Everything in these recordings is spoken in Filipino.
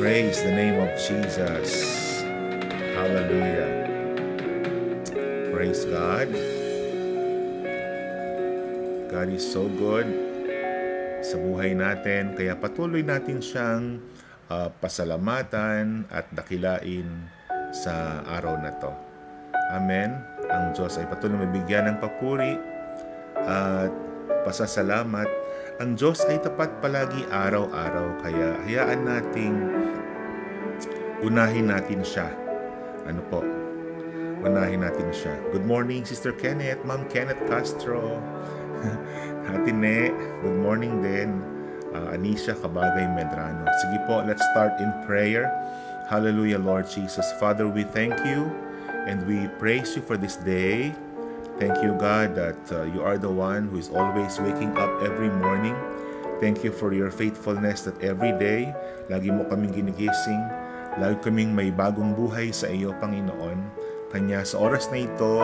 Praise the name of Jesus. Hallelujah. Praise God. God is so good sa buhay natin. Kaya patuloy natin siyang uh, pasalamatan at dakilain sa araw na to. Amen. Ang Diyos ay patuloy mabigyan ng papuri at pasasalamat. Ang Diyos ay tapat palagi araw-araw. Kaya hayaan nating unahin natin siya. Ano po? Unahin natin siya. Good morning, Sister Kenneth, Ma'am Kenneth Castro. Ate Ne, good morning din. Uh, Anisha Kabagay Medrano. Sige po, let's start in prayer. Hallelujah, Lord Jesus. Father, we thank you and we praise you for this day. Thank you, God, that uh, you are the one who is always waking up every morning. Thank you for your faithfulness that every day, lagi mo kaming ginigising, lagi kaming may bagong buhay sa iyo, Panginoon. Kanya sa oras na ito,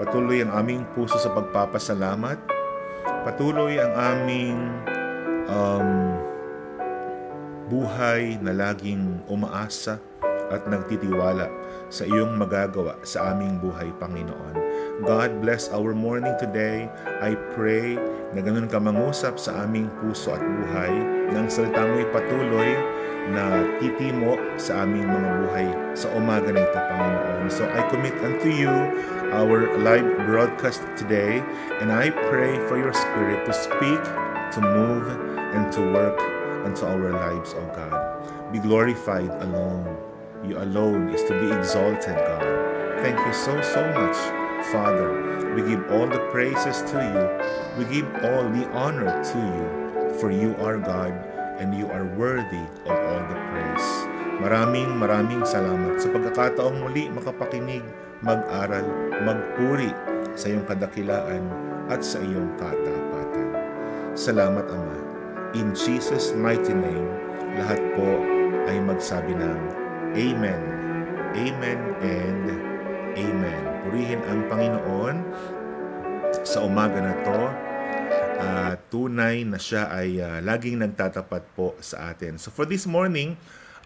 patuloy ang aming puso sa pagpapasalamat. Patuloy ang aming um, buhay na laging umaasa at nagtitiwala sa iyong magagawa sa aming buhay, Panginoon. God bless our morning today. I pray na ganun ka mangusap sa aming puso at buhay nang salita mo'y patuloy na titimo sa aming mga buhay sa umaga na ito, Panginoon. So I commit unto you our live broadcast today and I pray for your spirit to speak, to move, and to work unto our lives, O God. Be glorified alone. You alone is to be exalted, God. Thank you so, so much, Father. We give all the praises to you. We give all the honor to you, for you are God and you are worthy of all the praise. Maraming maraming salamat sa pagkakataong muli makapakinig, mag-aral, magpuri sa iyong kadakilaan at sa iyong katapatan. Salamat, Ama. In Jesus' mighty name, lahat po ay magsabi ng Amen, Amen, and Amen. Purihin ang Panginoon sa umaga na to. Uh, tunay na siya ay uh, laging nagtatapat po sa atin. So for this morning,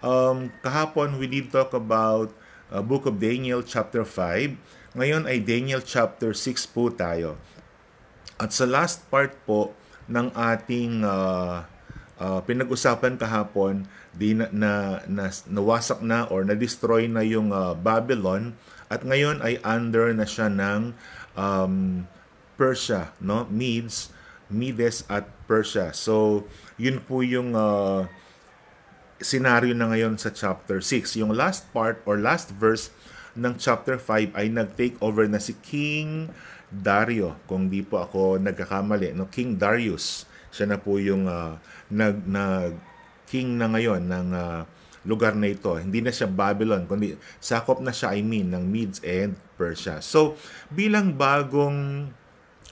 um, kahapon we did talk about uh, Book of Daniel chapter 5. Ngayon ay Daniel chapter 6 po tayo. At sa last part po ng ating uh, uh, pinag-usapan kahapon, di na, na, na nawasak na or na-destroy na yung uh, Babylon at ngayon ay under na siya ng um, Persia, no? Medes, Medes at Persia. So, yun po yung uh, scenario na ngayon sa chapter 6. Yung last part or last verse ng chapter 5 ay nag-take over na si King Dario. Kung di po ako nagkakamali, no? King Darius. Siya na po yung uh, nag, nag king na ngayon ng uh, lugar na ito. Hindi na siya Babylon, kundi sakop na siya, I mean, ng Medes and Persia. So, bilang bagong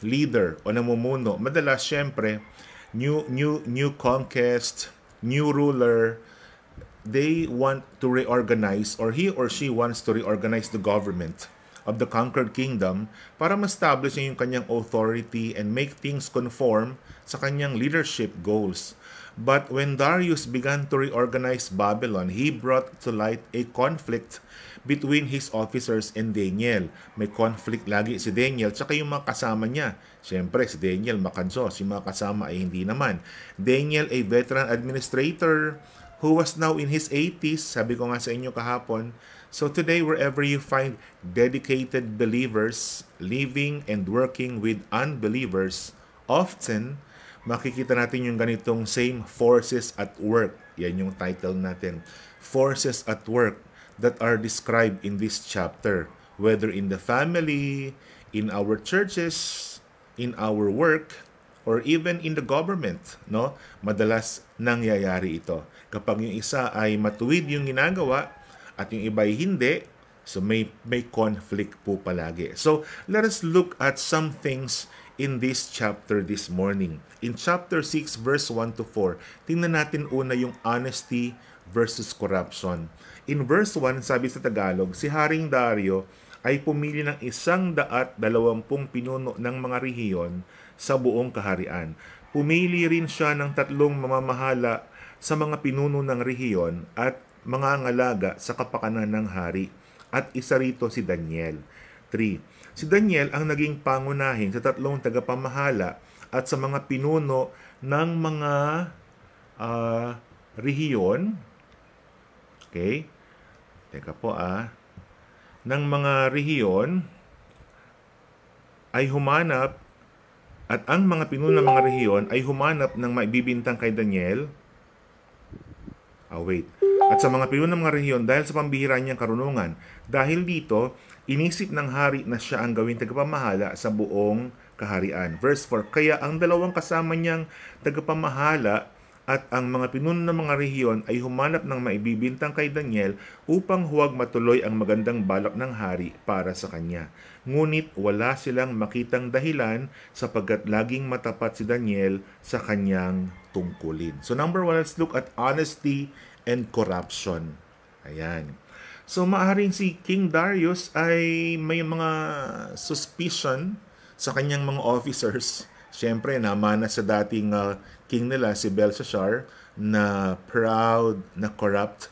leader o namumuno, madalas syempre, new, new, new conquest, new ruler, they want to reorganize or he or she wants to reorganize the government of the conquered kingdom para ma-establish yung kanyang authority and make things conform sa kanyang leadership goals. But when Darius began to reorganize Babylon, he brought to light a conflict between his officers and Daniel. May conflict lagi si Daniel tsaka yung mga kasama niya. Siyempre, si Daniel makadsos, yung mga kasama ay hindi naman. Daniel, a veteran administrator who was now in his 80s, sabi ko nga sa inyo kahapon, So today, wherever you find dedicated believers living and working with unbelievers, often makikita natin yung ganitong same forces at work. Yan yung title natin. Forces at work that are described in this chapter. Whether in the family, in our churches, in our work, or even in the government, no? Madalas nangyayari ito. Kapag yung isa ay matuwid yung ginagawa at yung iba ay hindi, so may may conflict po palagi. So, let us look at some things in this chapter this morning. In chapter 6 verse 1 to 4, tingnan natin una yung honesty versus corruption. In verse 1, sabi sa Tagalog, si Haring Dario ay pumili ng isang daat dalawampung pinuno ng mga rehiyon sa buong kaharian. Pumili rin siya ng tatlong mamamahala sa mga pinuno ng rehiyon at mga ngalaga sa kapakanan ng hari. At isa rito si Daniel. 3. Si Daniel ang naging pangunahin sa tatlong tagapamahala at sa mga pinuno ng mga uh, rehiyon. Okay? Teka po ah. Ng mga rehiyon ay humanap at ang mga pinuno ng mga rehiyon ay humanap ng maibibintang kay Daniel. Ah, wait. At sa mga pinuno ng mga rehiyon dahil sa pambihira niyang karunungan. Dahil dito, inisip ng hari na siya ang gawing tagapamahala sa buong kaharian. Verse 4, Kaya ang dalawang kasama niyang tagapamahala at ang mga pinuno ng mga rehiyon ay humanap ng maibibintang kay Daniel upang huwag matuloy ang magandang balak ng hari para sa kanya. Ngunit wala silang makitang dahilan sapagkat laging matapat si Daniel sa kanyang tungkulin. So number one, let's look at honesty and corruption. Ayan. So maaring si King Darius ay may mga suspicion sa kanyang mga officers Siyempre, namana sa dating uh, king nila, si Belshazzar, na proud, na corrupt,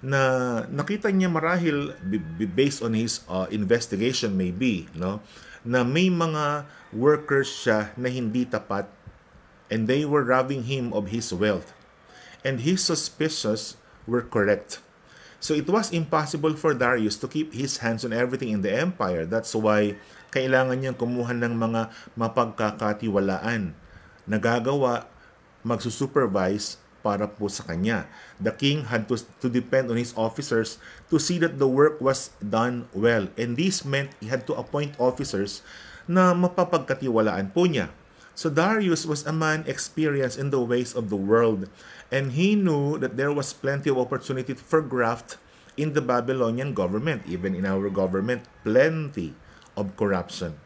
na nakita niya marahil based on his uh, investigation maybe, no, na may mga workers siya na hindi tapat and they were robbing him of his wealth. And his suspicions were correct. So it was impossible for Darius to keep his hands on everything in the empire. That's why kailangan niyang kumuha ng mga mapagkakatiwalaan na gagawa, magsusupervise para po sa kanya. The king had to, to depend on his officers to see that the work was done well. And this meant he had to appoint officers na mapapagkatiwalaan po niya. So Darius was a man experienced in the ways of the world, and he knew that there was plenty of opportunity for graft in the Babylonian government, even in our government, plenty of corruption.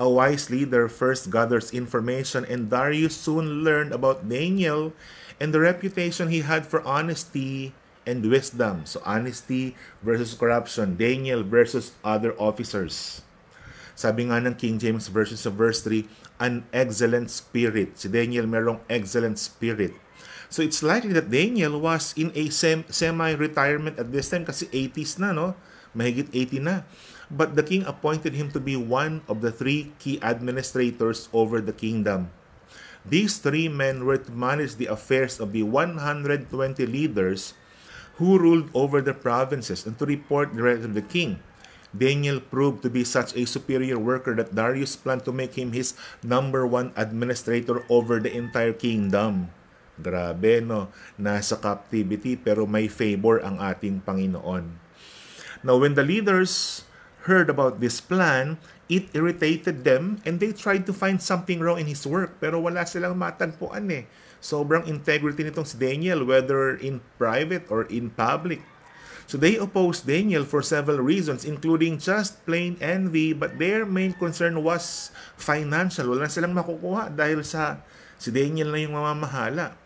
A wise leader first gathers information, and Darius soon learned about Daniel and the reputation he had for honesty and wisdom. So, honesty versus corruption, Daniel versus other officers. Sabi nga ng King James Version sa verse 3, an excellent spirit. Si Daniel merong excellent spirit. So it's likely that Daniel was in a sem- semi-retirement at this time kasi 80s na, no? Mahigit 80 na. But the king appointed him to be one of the three key administrators over the kingdom. These three men were to manage the affairs of the 120 leaders who ruled over the provinces and to report directly to the king. Daniel proved to be such a superior worker that Darius planned to make him his number one administrator over the entire kingdom. Grabe, no? Nasa captivity pero may favor ang ating Panginoon. Now, when the leaders heard about this plan, it irritated them and they tried to find something wrong in his work pero wala silang matagpuan eh. Sobrang integrity nitong si Daniel whether in private or in public. So they opposed Daniel for several reasons, including just plain envy, but their main concern was financial. Wala silang makukuha dahil sa si Daniel na yung mamamahala.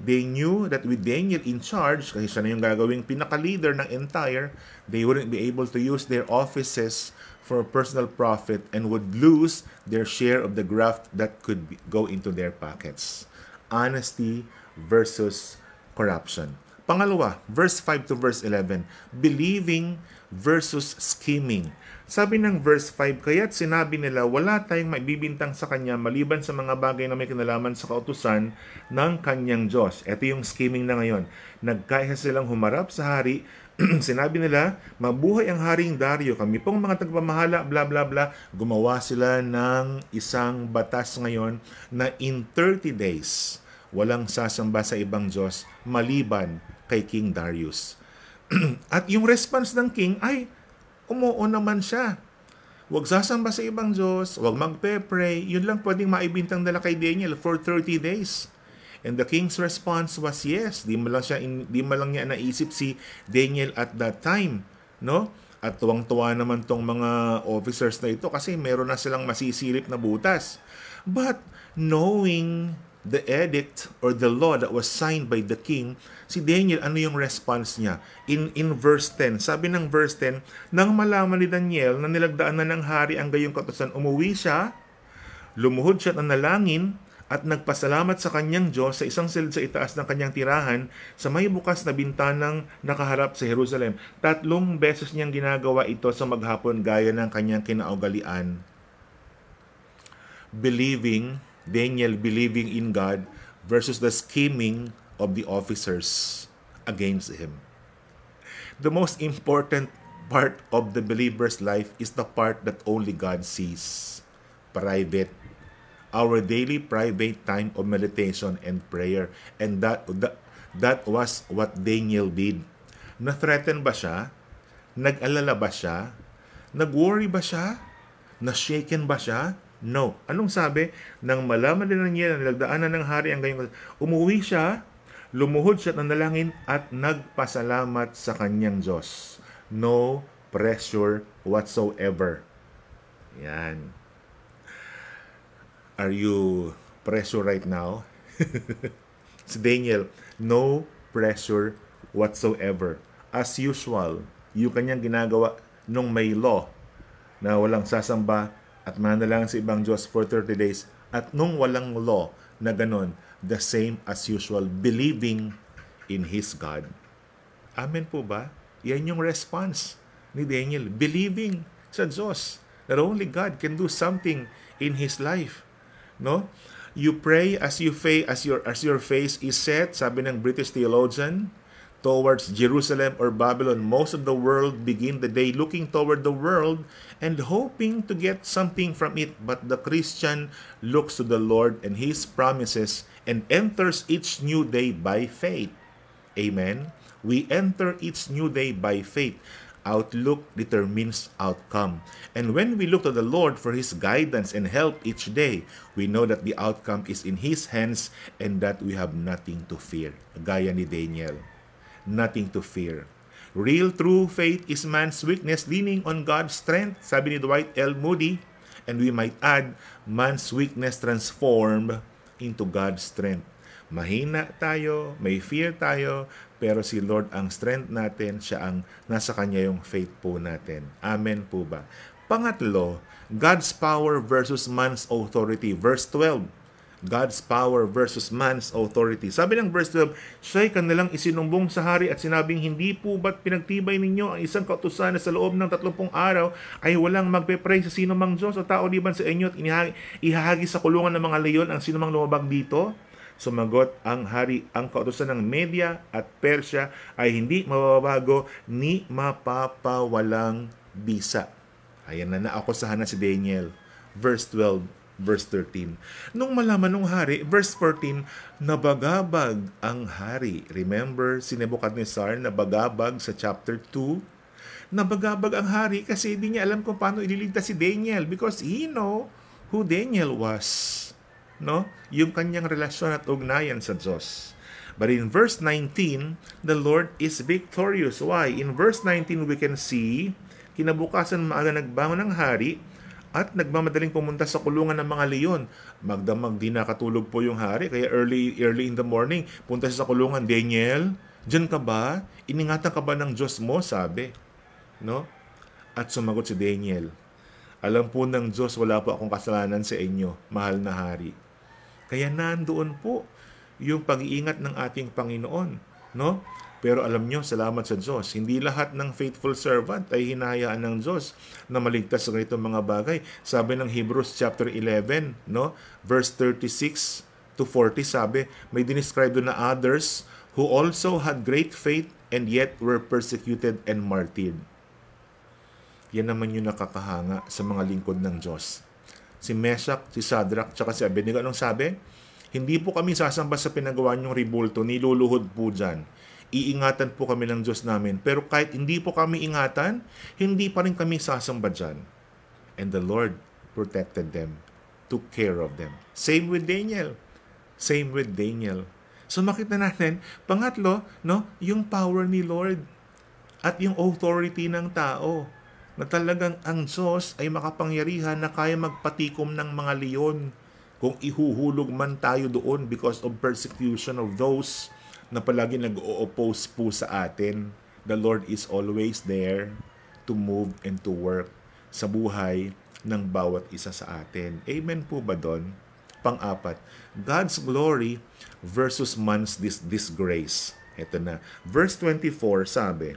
They knew that with Daniel in charge, kasi siya na yung gagawing pinaka-leader ng entire, they wouldn't be able to use their offices for personal profit and would lose their share of the graft that could go into their pockets. Honesty versus corruption. Pangalawa, verse 5 to verse 11, believing versus scheming. Sabi ng verse 5, kaya't sinabi nila, wala tayong maibibintang sa kanya maliban sa mga bagay na may kinalaman sa kautusan ng kanyang Diyos. Ito yung scheming na ngayon. Nagkaya silang humarap sa hari, sinabi nila, mabuhay ang haring Dario, kami pong mga tagpamahala, bla bla bla. Gumawa sila ng isang batas ngayon na in 30 days, walang sasamba sa ibang Diyos maliban kay King Darius. At yung response ng king ay umuo naman siya. Huwag sasamba sa ibang Diyos, huwag magpe-pray, yun lang pwedeng maibintang dala kay Daniel for 30 days. And the king's response was yes. Di mo lang siya di mo lang niya naisip si Daniel at that time, no? At tuwang-tuwa naman tong mga officers na ito kasi meron na silang masisilip na butas. But knowing the edict or the law that was signed by the king, si Daniel, ano yung response niya? In, in verse 10, sabi ng verse 10, nang malaman ni Daniel na nilagdaan na ng hari ang gayong katusan, umuwi siya, lumuhod siya at nalangin, at nagpasalamat sa kanyang Diyos sa isang silid sa itaas ng kanyang tirahan sa may bukas na bintanang nakaharap sa Jerusalem. Tatlong beses niyang ginagawa ito sa maghapon gaya ng kanyang kinaugalian. Believing, Daniel believing in God versus the scheming of the officers against him. The most important part of the believer's life is the part that only God sees. Private our daily private time of meditation and prayer. And that, that, that was what Daniel did. Na-threaten ba siya? Nag-alala ba siya? Nag-worry ba siya? Na-shaken ba siya? No. Anong sabi? Nang malaman din niya na nilagdaanan ng hari ang ganyan, umuwi siya, lumuhod siya ng nalangin at nagpasalamat sa kanyang Diyos. No pressure whatsoever. Yan. Are you pressure right now? si Daniel, no pressure whatsoever. As usual, yung kanyang ginagawa nung may law na walang sasamba at manalangin sa ibang Diyos for 30 days at nung walang law na ganon, the same as usual, believing in His God. Amen po ba? Yan yung response ni Daniel, believing sa Diyos that only God can do something in his life no? You pray as you face as your as your face is set, sabi ng British theologian, towards Jerusalem or Babylon. Most of the world begin the day looking toward the world and hoping to get something from it, but the Christian looks to the Lord and his promises and enters each new day by faith. Amen. We enter each new day by faith. Outlook determines outcome. And when we look to the Lord for His guidance and help each day, we know that the outcome is in His hands and that we have nothing to fear. Gaya ni Daniel. Nothing to fear. Real true faith is man's weakness leaning on God's strength, sabi ni Dwight L. Moody. And we might add, man's weakness transformed into God's strength. Mahina tayo, may fear tayo, pero si Lord ang strength natin, siya ang nasa Kanya yung faith po natin. Amen po ba? Pangatlo, God's power versus man's authority. Verse 12, God's power versus man's authority. Sabi ng verse 12, siya'y kanilang isinumbong sa hari at sinabing, hindi po ba't pinagtibay ninyo ang isang kautusan na sa loob ng tatlong araw ay walang magpe-pray sa sino mang Diyos o tao liban sa inyo at ihahagi sa kulungan ng mga leyon ang sino mang lumabag dito? Sumagot ang hari, ang kautosan ng Media at Persya ay hindi mababago ni mapapawalang bisa. Ayan na na si Daniel. Verse 12, verse 13. Nung malaman ng hari, verse 14, nabagabag ang hari. Remember, si Nebuchadnezzar nabagabag sa chapter 2? Nabagabag ang hari kasi hindi niya alam kung paano ililigtas si Daniel because he know who Daniel was no? Yung kanyang relasyon at ugnayan sa Diyos. But in verse 19, the Lord is victorious. Why? In verse 19, we can see, kinabukasan maaga nagbangon ng hari at nagmamadaling pumunta sa kulungan ng mga leon. Magdamag di nakatulog po yung hari, kaya early early in the morning, punta siya sa kulungan, Daniel, dyan ka ba? Iningatan ka ba ng Diyos mo? Sabi. No? At sumagot si Daniel, Alam po ng Diyos, wala po akong kasalanan sa inyo, mahal na hari kaya nandoon po yung pag-iingat ng ating Panginoon, no? Pero alam nyo, salamat sa Diyos, hindi lahat ng faithful servant ay hinahayaan ng Diyos na maligtas sa ganitong mga bagay. Sabi ng Hebrews chapter 11, no? Verse 36 to 40, sabi, may dinescribe doon na others who also had great faith and yet were persecuted and martyred. Yan naman yung nakakahanga sa mga lingkod ng Diyos si Meshach, si Sadrak, tsaka si Abednego. Anong sabi? Hindi po kami sasamba sa pinagawa niyong ribulto, niluluhod po dyan. Iingatan po kami ng Diyos namin. Pero kahit hindi po kami ingatan, hindi pa rin kami sasamba dyan. And the Lord protected them, took care of them. Same with Daniel. Same with Daniel. So makita natin, pangatlo, no, yung power ni Lord at yung authority ng tao na talagang ang Diyos ay makapangyarihan na kaya magpatikom ng mga leon kung ihuhulog man tayo doon because of persecution of those na palagi nag-o-oppose po sa atin. The Lord is always there to move and to work sa buhay ng bawat isa sa atin. Amen po ba doon? Pang-apat, God's glory versus man's dis- disgrace. Ito na. Verse 24 sabi,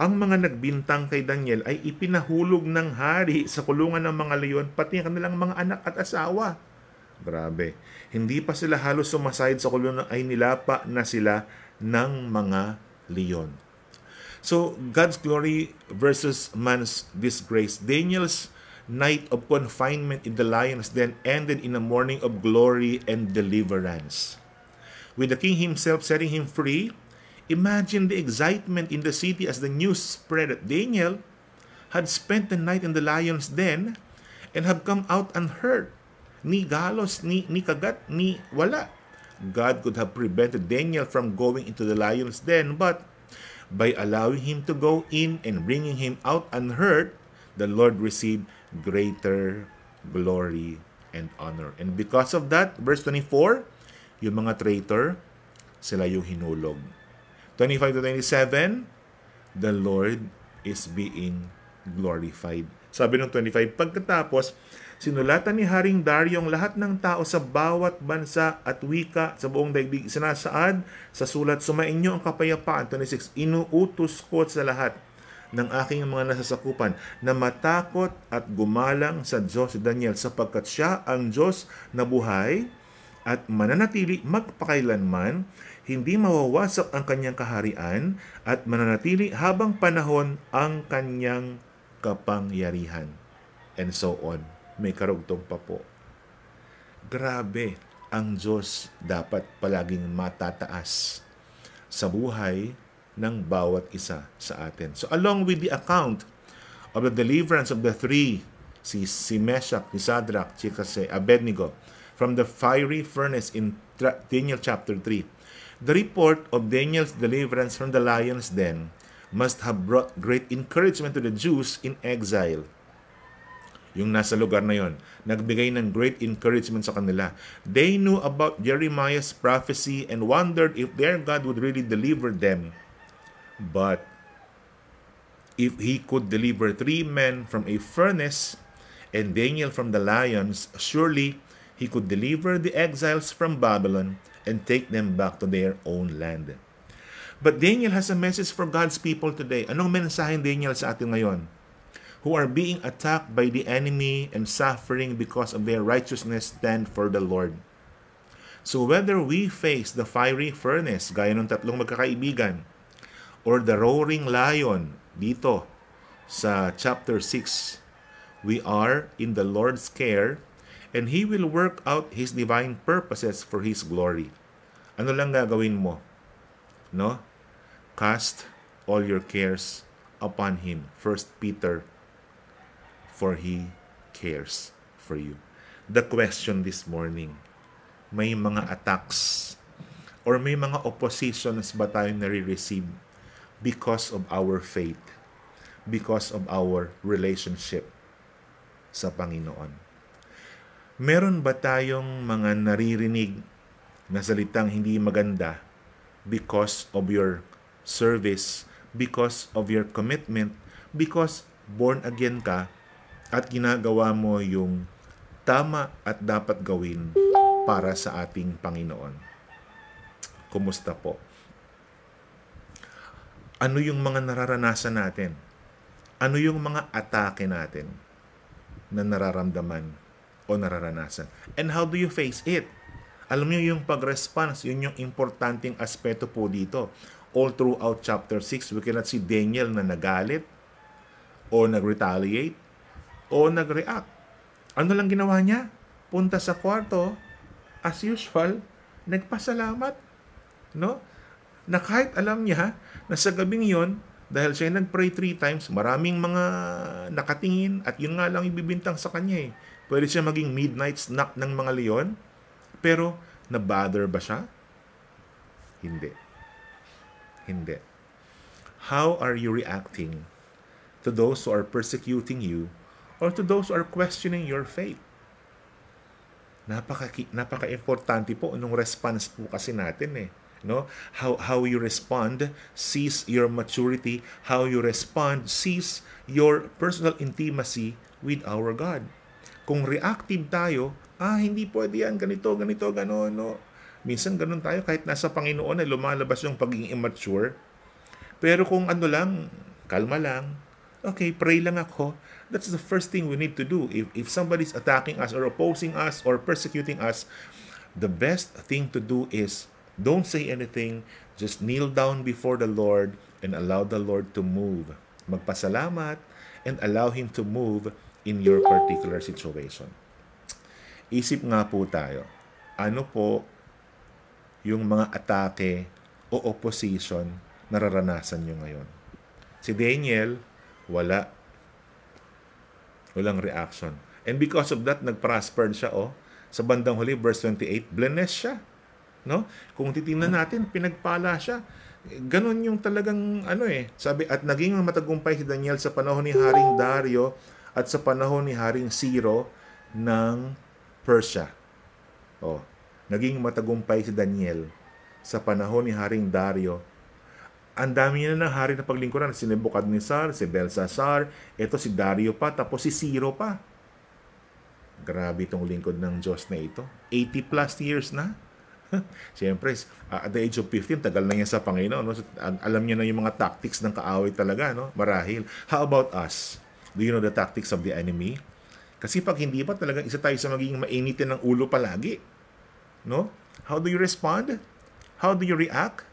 ang mga nagbintang kay Daniel ay ipinahulog ng hari sa kulungan ng mga leon, pati ang kanilang mga anak at asawa. Grabe. Hindi pa sila halos sumasayad sa kulungan ay nilapa na sila ng mga leon. So, God's glory versus man's disgrace. Daniel's night of confinement in the lion's den ended in a morning of glory and deliverance. With the king himself setting him free, imagine the excitement in the city as the news spread that Daniel had spent the night in the lion's den and have come out unhurt. Ni galos, ni, ni kagat, ni wala. God could have prevented Daniel from going into the lion's den, but by allowing him to go in and bringing him out unhurt, the Lord received greater glory and honor. And because of that, verse 24, yung mga traitor, sila yung hinulog. 25 to 27, the Lord is being glorified. Sabi ng 25, pagkatapos, sinulatan ni Haring Dario ang lahat ng tao sa bawat bansa at wika sa buong daigdig. Sinasaad sa sulat, sumainyo ang kapayapaan. 26, inuutos ko sa lahat ng aking mga nasasakupan na matakot at gumalang sa Diyos Daniel sapagkat siya ang Diyos na buhay at mananatili magpakailanman, hindi mawawasak ang kanyang kaharian at mananatili habang panahon ang kanyang kapangyarihan. And so on may karugtong pa po. Grabe, ang Diyos dapat palaging matataas sa buhay ng bawat isa sa atin. So along with the account of the deliverance of the three, si, si Meshach, si Sadrach, si kasi Abednego, from the fiery furnace in Daniel chapter 3, the report of Daniel's deliverance from the lion's den must have brought great encouragement to the Jews in exile yung nasa lugar na yon, nagbigay ng great encouragement sa kanila. They knew about Jeremiah's prophecy and wondered if their God would really deliver them. But if he could deliver three men from a furnace and Daniel from the lions, surely he could deliver the exiles from Babylon and take them back to their own land. But Daniel has a message for God's people today. Anong mensahe Daniel sa atin ngayon? Who are being attacked by the enemy and suffering because of their righteousness stand for the Lord. So whether we face the fiery furnace, gaya ng tatlong magkakaibigan, or the roaring lion dito sa chapter 6, we are in the Lord's care and He will work out His divine purposes for His glory. Ano lang gagawin mo? No? Cast all your cares upon Him. 1 Peter for He cares for you. The question this morning, may mga attacks or may mga oppositions ba tayo nare-receive because of our faith, because of our relationship sa Panginoon? Meron ba tayong mga naririnig na salitang hindi maganda because of your service, because of your commitment, because born again ka, at ginagawa mo yung tama at dapat gawin para sa ating Panginoon. Kumusta po? Ano yung mga nararanasan natin? Ano yung mga atake natin na nararamdaman o nararanasan? And how do you face it? Alam niyo yung pag-response, yun yung importanteng aspeto po dito. All throughout chapter 6, we cannot see Daniel na nagalit o nag-retaliate o nag-react. Ano lang ginawa niya? Punta sa kwarto, as usual, nagpasalamat. No? Na kahit alam niya na sa gabing yon, dahil siya nag-pray three times, maraming mga nakatingin at yun nga lang ibibintang sa kanya eh. Pwede siya maging midnight snack ng mga leon, pero na-bother ba siya? Hindi. Hindi. How are you reacting to those who are persecuting you or to those who are questioning your faith. Napaka napaka-importante po nung response po kasi natin eh no how how you respond sees your maturity how you respond sees your personal intimacy with our God kung reactive tayo Ah, hindi pwede yan, ganito, ganito, gano'n, no? Minsan ganun tayo, kahit nasa Panginoon ay lumalabas yung pagiging immature. Pero kung ano lang, kalma lang, okay, pray lang ako. That's the first thing we need to do. If, if somebody's attacking us or opposing us or persecuting us, the best thing to do is don't say anything, just kneel down before the Lord and allow the Lord to move. Magpasalamat and allow Him to move in your particular situation. Isip nga po tayo, ano po yung mga atake o opposition nararanasan nyo ngayon. Si Daniel, wala. Walang reaction. And because of that, nag-prospered siya, oh. Sa bandang huli, verse 28, blessed siya. No? Kung titingnan natin, pinagpala siya. Ganon yung talagang ano eh. Sabi, at naging matagumpay si Daniel sa panahon ni Haring Dario at sa panahon ni Haring Ciro ng Persia. Oh, naging matagumpay si Daniel sa panahon ni Haring Dario. Ang dami na ng hari na paglingkuran. Si Nebuchadnezzar, si Belshazzar, ito si Dario pa, tapos si Ciro pa. Grabe itong lingkod ng Diyos na ito. 80 plus years na. Siyempre, at the age of 15, tagal na niya sa Panginoon. No? Alam niya na yung mga tactics ng kaaway talaga. No? Marahil. How about us? Do you know the tactics of the enemy? Kasi pag hindi pa talaga isa tayo sa magiging mainitin ng ulo palagi. No? How do you respond? How do you react?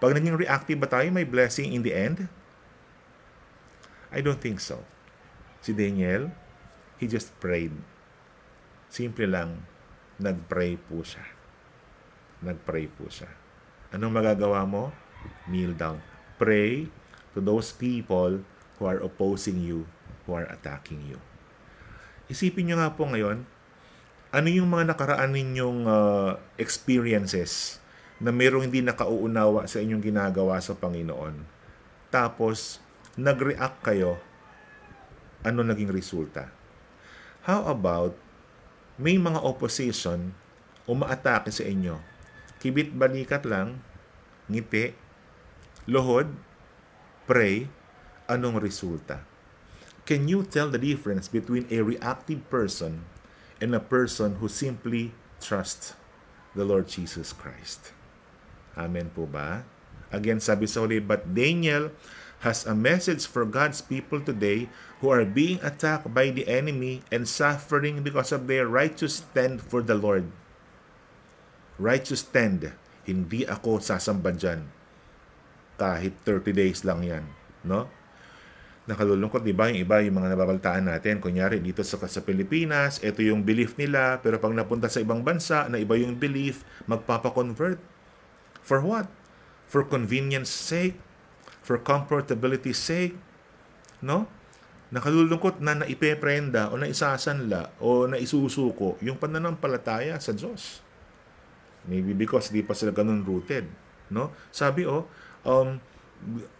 Pag naging reactive ba tayo, may blessing in the end? I don't think so. Si Daniel, he just prayed. Simple lang, nag-pray po siya. Nag-pray po siya. Anong magagawa mo? Kneel down. Pray to those people who are opposing you, who are attacking you. Isipin nyo nga po ngayon, ano yung mga nakaraan ninyong uh, experiences na mayroong hindi nakauunawa sa inyong ginagawa sa Panginoon. Tapos, nag-react kayo, ano naging resulta? How about, may mga opposition, umaatake sa inyo. Kibit balikat lang, ngiti, lohod, pray, anong resulta? Can you tell the difference between a reactive person and a person who simply trusts the Lord Jesus Christ. Amen po ba? Again, sabi sa huli, but Daniel has a message for God's people today who are being attacked by the enemy and suffering because of their righteous stand for the Lord. Righteous stand. Hindi ako sasamba dyan. Kahit 30 days lang yan. No? nakalulungkot, di ba? Yung iba, yung mga nababaltaan natin, kunyari dito sa, sa Pilipinas, ito yung belief nila, pero pag napunta sa ibang bansa, na iba yung belief, magpapakonvert. For what? For convenience sake? For comfortability sake? No? Nakalulungkot na naipeprenda o naisasanla o naisusuko yung pananampalataya sa Diyos. Maybe because di pa sila ganun rooted. No? Sabi, oh, um,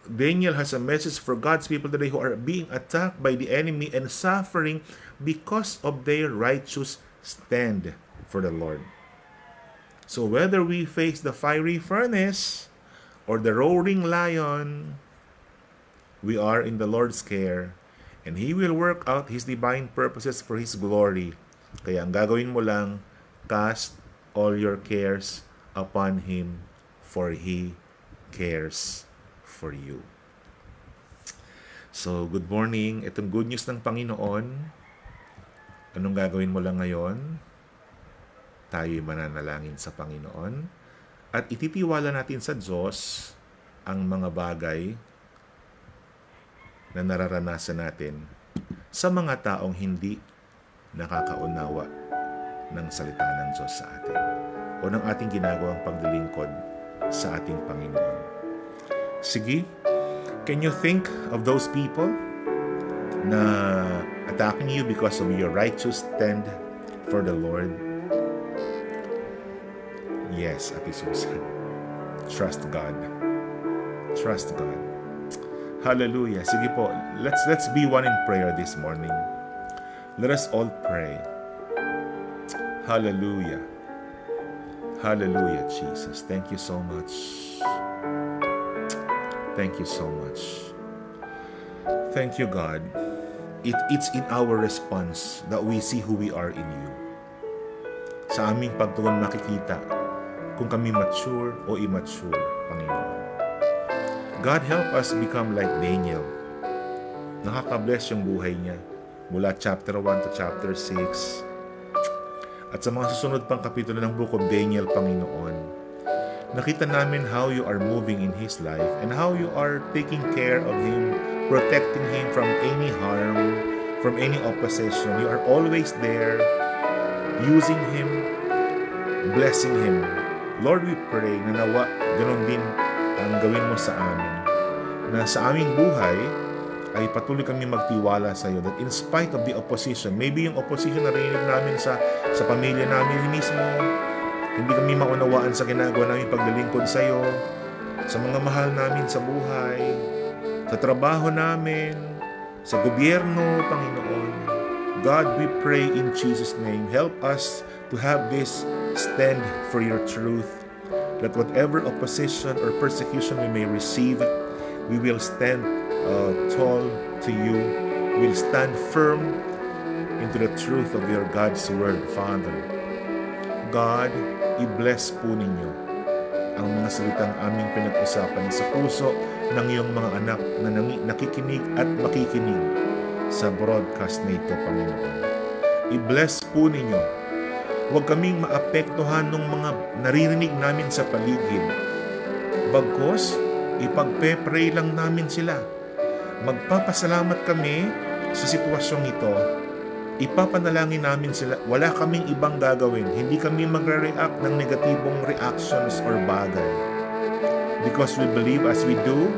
Daniel has a message for God's people today who are being attacked by the enemy and suffering because of their righteous stand for the Lord. So whether we face the fiery furnace or the roaring lion, we are in the Lord's care and He will work out His divine purposes for His glory. Kaya ang gagawin mo lang, cast all your cares upon Him for He cares for you. So, good morning. Itong good news ng Panginoon. Anong gagawin mo lang ngayon? Tayo'y mananalangin sa Panginoon. At ititiwala natin sa Diyos ang mga bagay na nararanasan natin sa mga taong hindi nakakaunawa ng salita ng Diyos sa atin o ng ating ginagawang paglilingkod sa ating Panginoon. Sige, can you think of those people na attacking you because of your righteous stand for the Lord? Yes, Ate Susan. Trust God. Trust God. Hallelujah. Sige po, let's let's be one in prayer this morning. Let us all pray. Hallelujah. Hallelujah, Jesus. Thank you so much. Thank you so much. Thank you, God. It, it's in our response that we see who we are in you. sa aming pagtugon makikita kung kami mature o immature, Panginoon. God help us become like Daniel. Nakaka-bless yung buhay niya mula chapter 1 to chapter 6 at sa mga susunod pang kapitulo ng Book of Daniel, Panginoon, nakita namin how you are moving in His life and how you are taking care of Him, protecting Him from any harm, from any opposition. You are always there, using Him, blessing Him. Lord, we pray na nawa ganun din ang gawin mo sa amin. Na sa aming buhay, ay patuloy kami magtiwala sa iyo that in spite of the opposition, maybe yung opposition na rinig namin sa, sa pamilya namin mismo, hindi kami maunawaan sa ginagawa namin paglilingkod sa iyo, sa mga mahal namin sa buhay, sa trabaho namin, sa gobyerno, Panginoon. God, we pray in Jesus' name, help us to have this stand for your truth, that whatever opposition or persecution we may receive, we will stand uh, tall to you, will stand firm into the truth of your God's Word, Father. God, i-bless po ninyo ang mga salitang aming pinag-usapan sa puso ng iyong mga anak na nakikinig at makikinig sa broadcast na ito, Panginoon. I-bless po ninyo. Huwag kaming maapektuhan ng mga naririnig namin sa paligid. Bagkos, ipagpe-pray lang namin sila Magpapasalamat kami sa sitwasyong ito. Ipapanalangin namin sila. Wala kaming ibang gagawin. Hindi kami magre-react ng negatibong reactions or bagay. Because we believe as we do,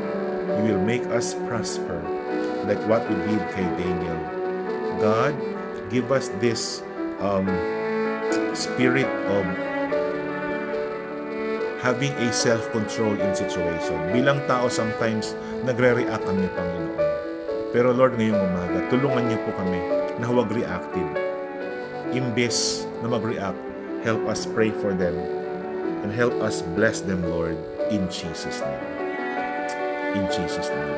you will make us prosper like what we did kay Daniel. God, give us this um, spirit of having a self-control in situation. Bilang tao, sometimes nagre-react kami, Panginoon. Pero Lord, ngayong umaga, tulungan niyo po kami na huwag reactive. Imbes na mag-react, help us pray for them and help us bless them, Lord, in Jesus' name. In Jesus' name.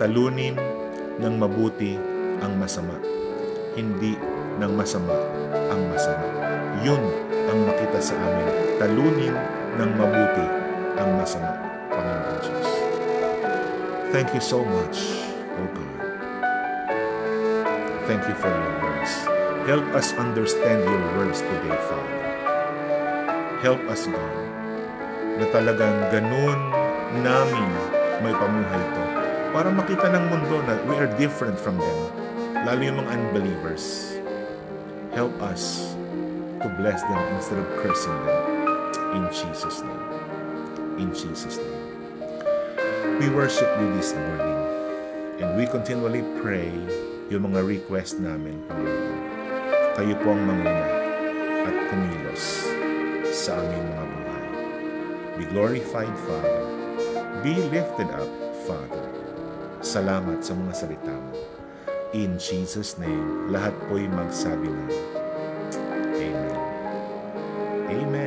Talunin ng mabuti ang masama. Hindi ng masama ang masama. Yun ang makita sa amin. Talunin ng mabuti ang masama, Panginoon Diyos. Thank you so much, O God. Thank you for your words. Help us understand your words today, Father. Help us, God, na talagang ganun namin may pamuhay ito para makita ng mundo na we are different from them, lalo yung mga unbelievers. Help us to bless them instead of cursing them. In Jesus' name. In Jesus' name. We worship you this morning and we continually pray yung mga request namin, Panginoon. Kayo po ang manguna at kumilos sa aming mga buhay. Be glorified, Father. Be lifted up, Father. Salamat sa mga salita mo. In Jesus' name, lahat po'y magsabi na, Amen. Amen